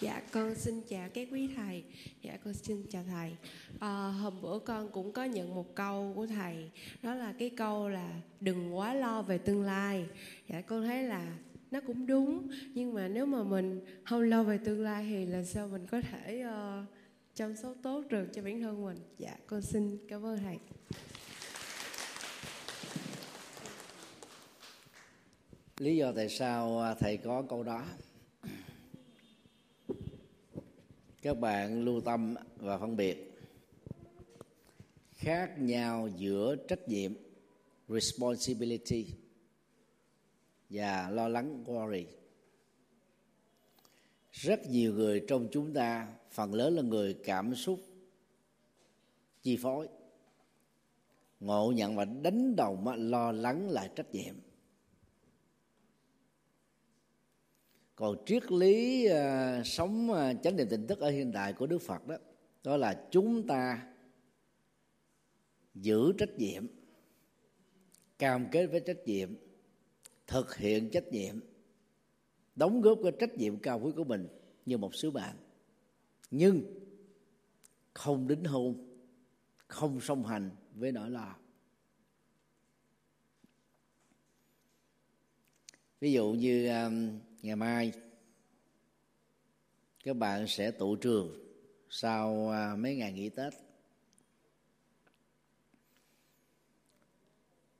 Dạ con xin chào các quý thầy. Dạ con xin chào thầy. À, hôm bữa con cũng có nhận một câu của thầy, đó là cái câu là đừng quá lo về tương lai. Dạ con thấy là nó cũng đúng, nhưng mà nếu mà mình không lo về tương lai thì là sao mình có thể uh, chăm sóc tốt được cho bản thân mình. Dạ con xin cảm ơn thầy. lý do tại sao à, thầy có câu đó các bạn lưu tâm và phân biệt. Khác nhau giữa trách nhiệm, responsibility và lo lắng, worry. Rất nhiều người trong chúng ta, phần lớn là người cảm xúc chi phối, ngộ nhận và đánh đồng lo lắng là trách nhiệm. Còn triết lý uh, sống uh, chánh niệm tỉnh thức ở hiện đại của đức phật đó đó là chúng ta giữ trách nhiệm cam kết với trách nhiệm thực hiện trách nhiệm đóng góp cái trách nhiệm cao quý của mình như một sứ bạn. Nhưng không đính hôn không song hành với nỗi lo. Ví dụ như um, ngày mai các bạn sẽ tụ trường sau à, mấy ngày nghỉ tết.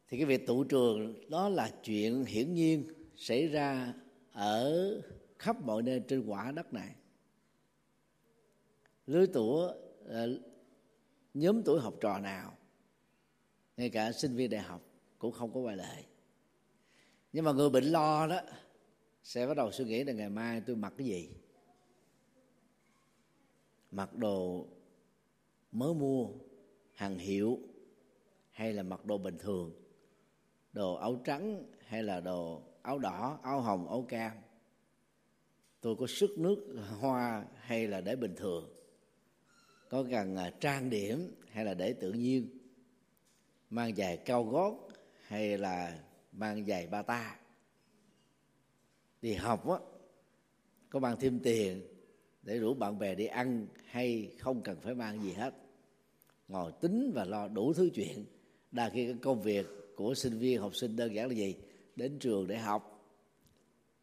Thì cái việc tụ trường đó là chuyện hiển nhiên xảy ra ở khắp mọi nơi trên quả đất này. Lứa tuổi uh, nhóm tuổi học trò nào ngay cả sinh viên đại học cũng không có ngoại lệ nhưng mà người bệnh lo đó sẽ bắt đầu suy nghĩ là ngày mai tôi mặc cái gì? Mặc đồ mới mua, hàng hiệu, hay là mặc đồ bình thường? Đồ áo trắng hay là đồ áo đỏ, áo hồng, áo cam? Tôi có sức nước, hoa hay là để bình thường? Có cần à, trang điểm hay là để tự nhiên? Mang giày cao gót hay là mang giày ba ta. Đi học á, có mang thêm tiền để rủ bạn bè đi ăn hay không cần phải mang gì hết. Ngồi tính và lo đủ thứ chuyện. Đa khi cái công việc của sinh viên, học sinh đơn giản là gì? Đến trường để học.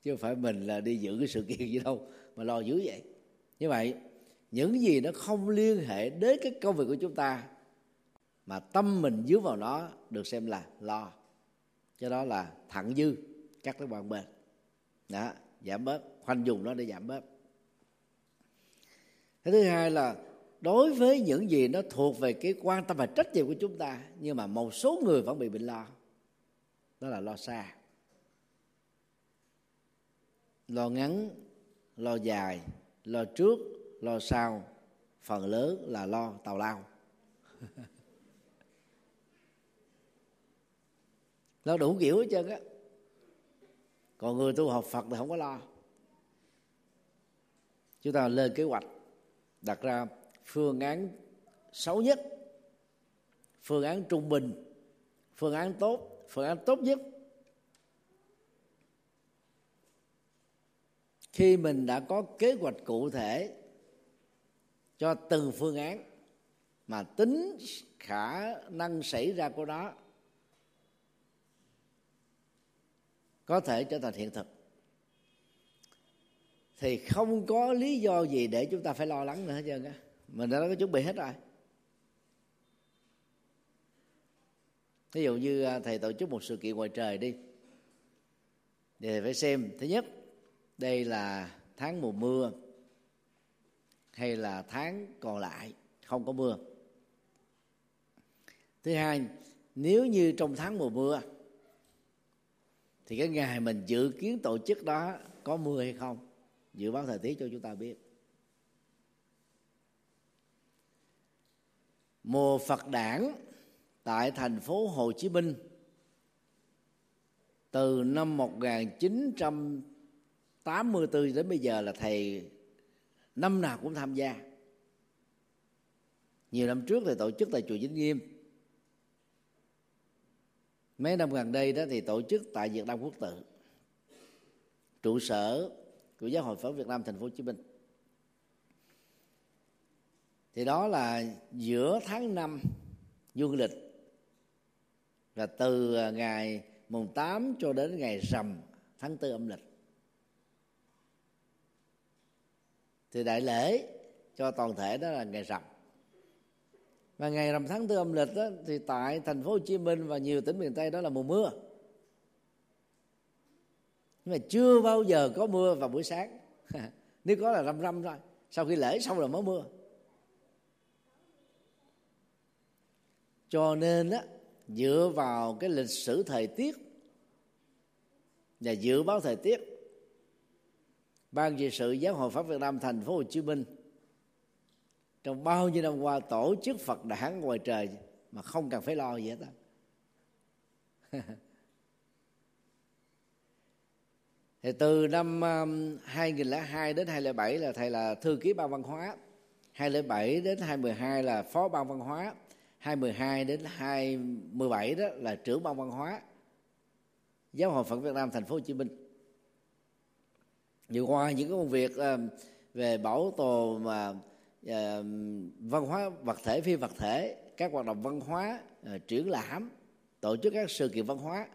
Chứ không phải mình là đi giữ cái sự kiện gì đâu, mà lo dữ vậy. Như vậy, những gì nó không liên hệ đến cái công việc của chúng ta, mà tâm mình dướng vào nó, được xem là lo cho đó là thẳng dư cắt cái bằng bên đó, giảm bớt, khoanh dùng nó để giảm bớt. Cái thứ hai là đối với những gì nó thuộc về cái quan tâm và trách nhiệm của chúng ta, nhưng mà một số người vẫn bị bệnh lo, đó là lo xa. Lo ngắn, lo dài, lo trước, lo sau, phần lớn là lo tào lao. lo đủ kiểu hết trơn á. Còn người tu học phật thì không có lo. Chúng ta lên kế hoạch, đặt ra phương án xấu nhất, phương án trung bình, phương án tốt, phương án tốt nhất. Khi mình đã có kế hoạch cụ thể cho từng phương án mà tính khả năng xảy ra của nó có thể trở thành hiện thực. Thì không có lý do gì để chúng ta phải lo lắng nữa hết trơn á. Mình đã có chuẩn bị hết rồi. Ví dụ như à, thầy tổ chức một sự kiện ngoài trời đi. Thì thầy phải xem, thứ nhất, đây là tháng mùa mưa hay là tháng còn lại, không có mưa. Thứ hai, nếu như trong tháng mùa mưa thì cái ngày mình dự kiến tổ chức đó có mưa hay không? Dự báo thời tiết cho chúng ta biết. Mùa Phật đản tại thành phố Hồ Chí Minh từ năm 1984 đến bây giờ là thầy năm nào cũng tham gia. Nhiều năm trước thì tổ chức tại chùa Vĩnh Nghiêm mấy năm gần đây đó thì tổ chức tại Việt Nam Quốc tự, trụ sở của giáo hội Phật Việt Nam thành phố Hồ Chí Minh. Thì đó là giữa tháng 5 dương lịch là từ à, ngày mùng 8 cho đến ngày rằm tháng tư âm lịch. Thì đại lễ cho toàn thể đó là ngày rằm và ngày rằm tháng tư âm lịch đó, thì tại thành phố Hồ Chí Minh và nhiều tỉnh miền Tây đó là mùa mưa. Nhưng mà chưa bao giờ có mưa vào buổi sáng. Nếu có là răm răm thôi. Sau khi lễ xong rồi mới mưa. Cho nên á dựa vào cái lịch sử thời tiết và dự báo thời tiết ban trị sự giáo hội pháp Việt Nam thành phố Hồ Chí Minh trong bao nhiêu năm qua tổ chức Phật đản ngoài trời mà không cần phải lo gì hết á. Thì từ năm um, 2002 đến 2007 là thầy là thư ký ban văn hóa. 2007 đến 2012 là phó ban văn hóa. 2012 đến 2017 đó là trưởng ban văn hóa. Giáo hội Phật Việt Nam thành phố Hồ Chí Minh. Vừa qua những công việc um, về bảo tồn mà Ờ, văn hóa vật thể phi vật thể các hoạt động văn hóa ờ, uh, triển lãm tổ chức các sự kiện văn hóa.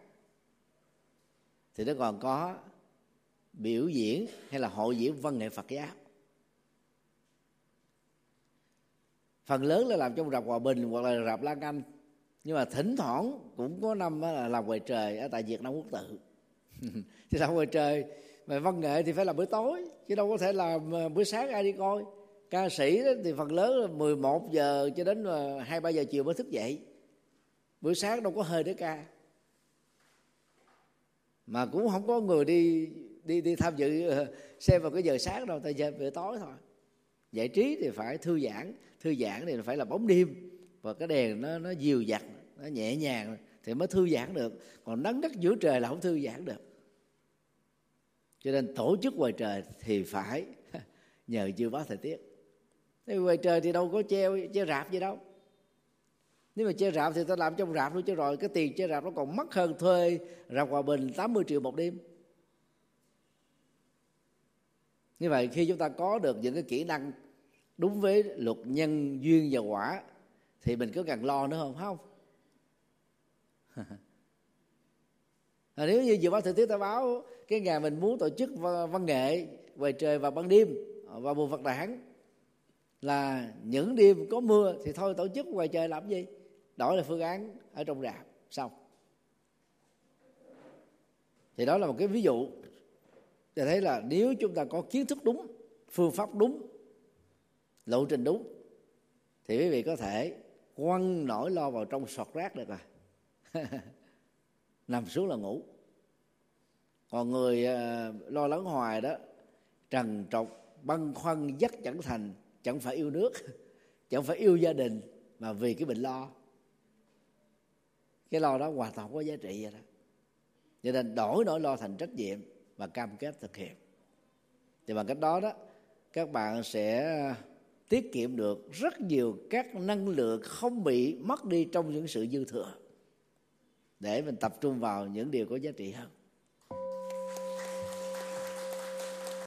Thì nó còn có biểu diễn hay là hội diễn văn nghệ Phật giáo. Phần lớn là làm trong rạp hòa bình hoặc là rạp lan anh. Nhưng mà thỉnh thoảng cũng có năm là làm ngoài trời ở tại việt nam quốc tự. Thì làm ngoài trời mà văn nghệ thì phải làm buổi tối chứ đâu có thể làm ờ, buổi sáng ai đi coi ca sĩ đó thì phần lớn là 11 giờ cho đến ờ, hai ba giờ chiều mới thức dậy. Buổi sáng đâu có hơi để ca. Mà cũng không có người đi đi đi tham dự ờ, xem vào cái giờ sáng đâu tại giờ buổi tối thôi. Giải trí thì phải thư giãn thư giãn thì phải là bóng đêm. Và cái đèn nó nó dịu dặt nó nhẹ nhàng thì mới thư giãn được. Còn nắng đất giữa trời là không thư giãn được. Cho nên tổ chức ngoài trời thì phải nhờ dự báo thời tiết thế ngoài trời thì đâu có treo treo rạp gì đâu. Nếu mà chơi rạp thì ta làm trong rạp luôn chứ rồi cái tiền chơi rạp nó còn mất hơn thuê rạp hòa bình 80 triệu một đêm. Như vậy khi chúng ta có được những cái kỹ năng đúng với luật nhân duyên và quả thì mình có cần lo nữa không? Không? À, nếu như dự báo thời tiết ta báo cái ngày mình muốn tổ chức văn nghệ ngoài trời vào ban đêm vào mùa Phật đản là những đêm có mưa thì thôi tổ chức ngoài trời làm gì? Đổi là phương án ở trong rạp, xong. Thì đó là một cái ví dụ. Để thấy là nếu chúng ta có kiến thức đúng, phương pháp đúng, lộ trình đúng, thì quý vị có thể quăng nỗi lo vào trong sọt rác được rồi. Nằm xuống là ngủ. Còn người ờ, lo lắng hoài đó trần trọc, băn khoăn dắt chẳng thành chẳng phải yêu nước, chẳng phải yêu gia đình, mà vì cái bệnh lo. Cái lo đó hoàn toàn có giá trị vậy đó. Cho nên đổi nỗi lo thành trách nhiệm và cam kết thực hiện. Thì bằng cách đó đó, các bạn sẽ tiết kiệm được rất nhiều các năng lượng không bị mất đi trong những sự dư thừa. Để mình tập trung vào những điều có giá trị hơn.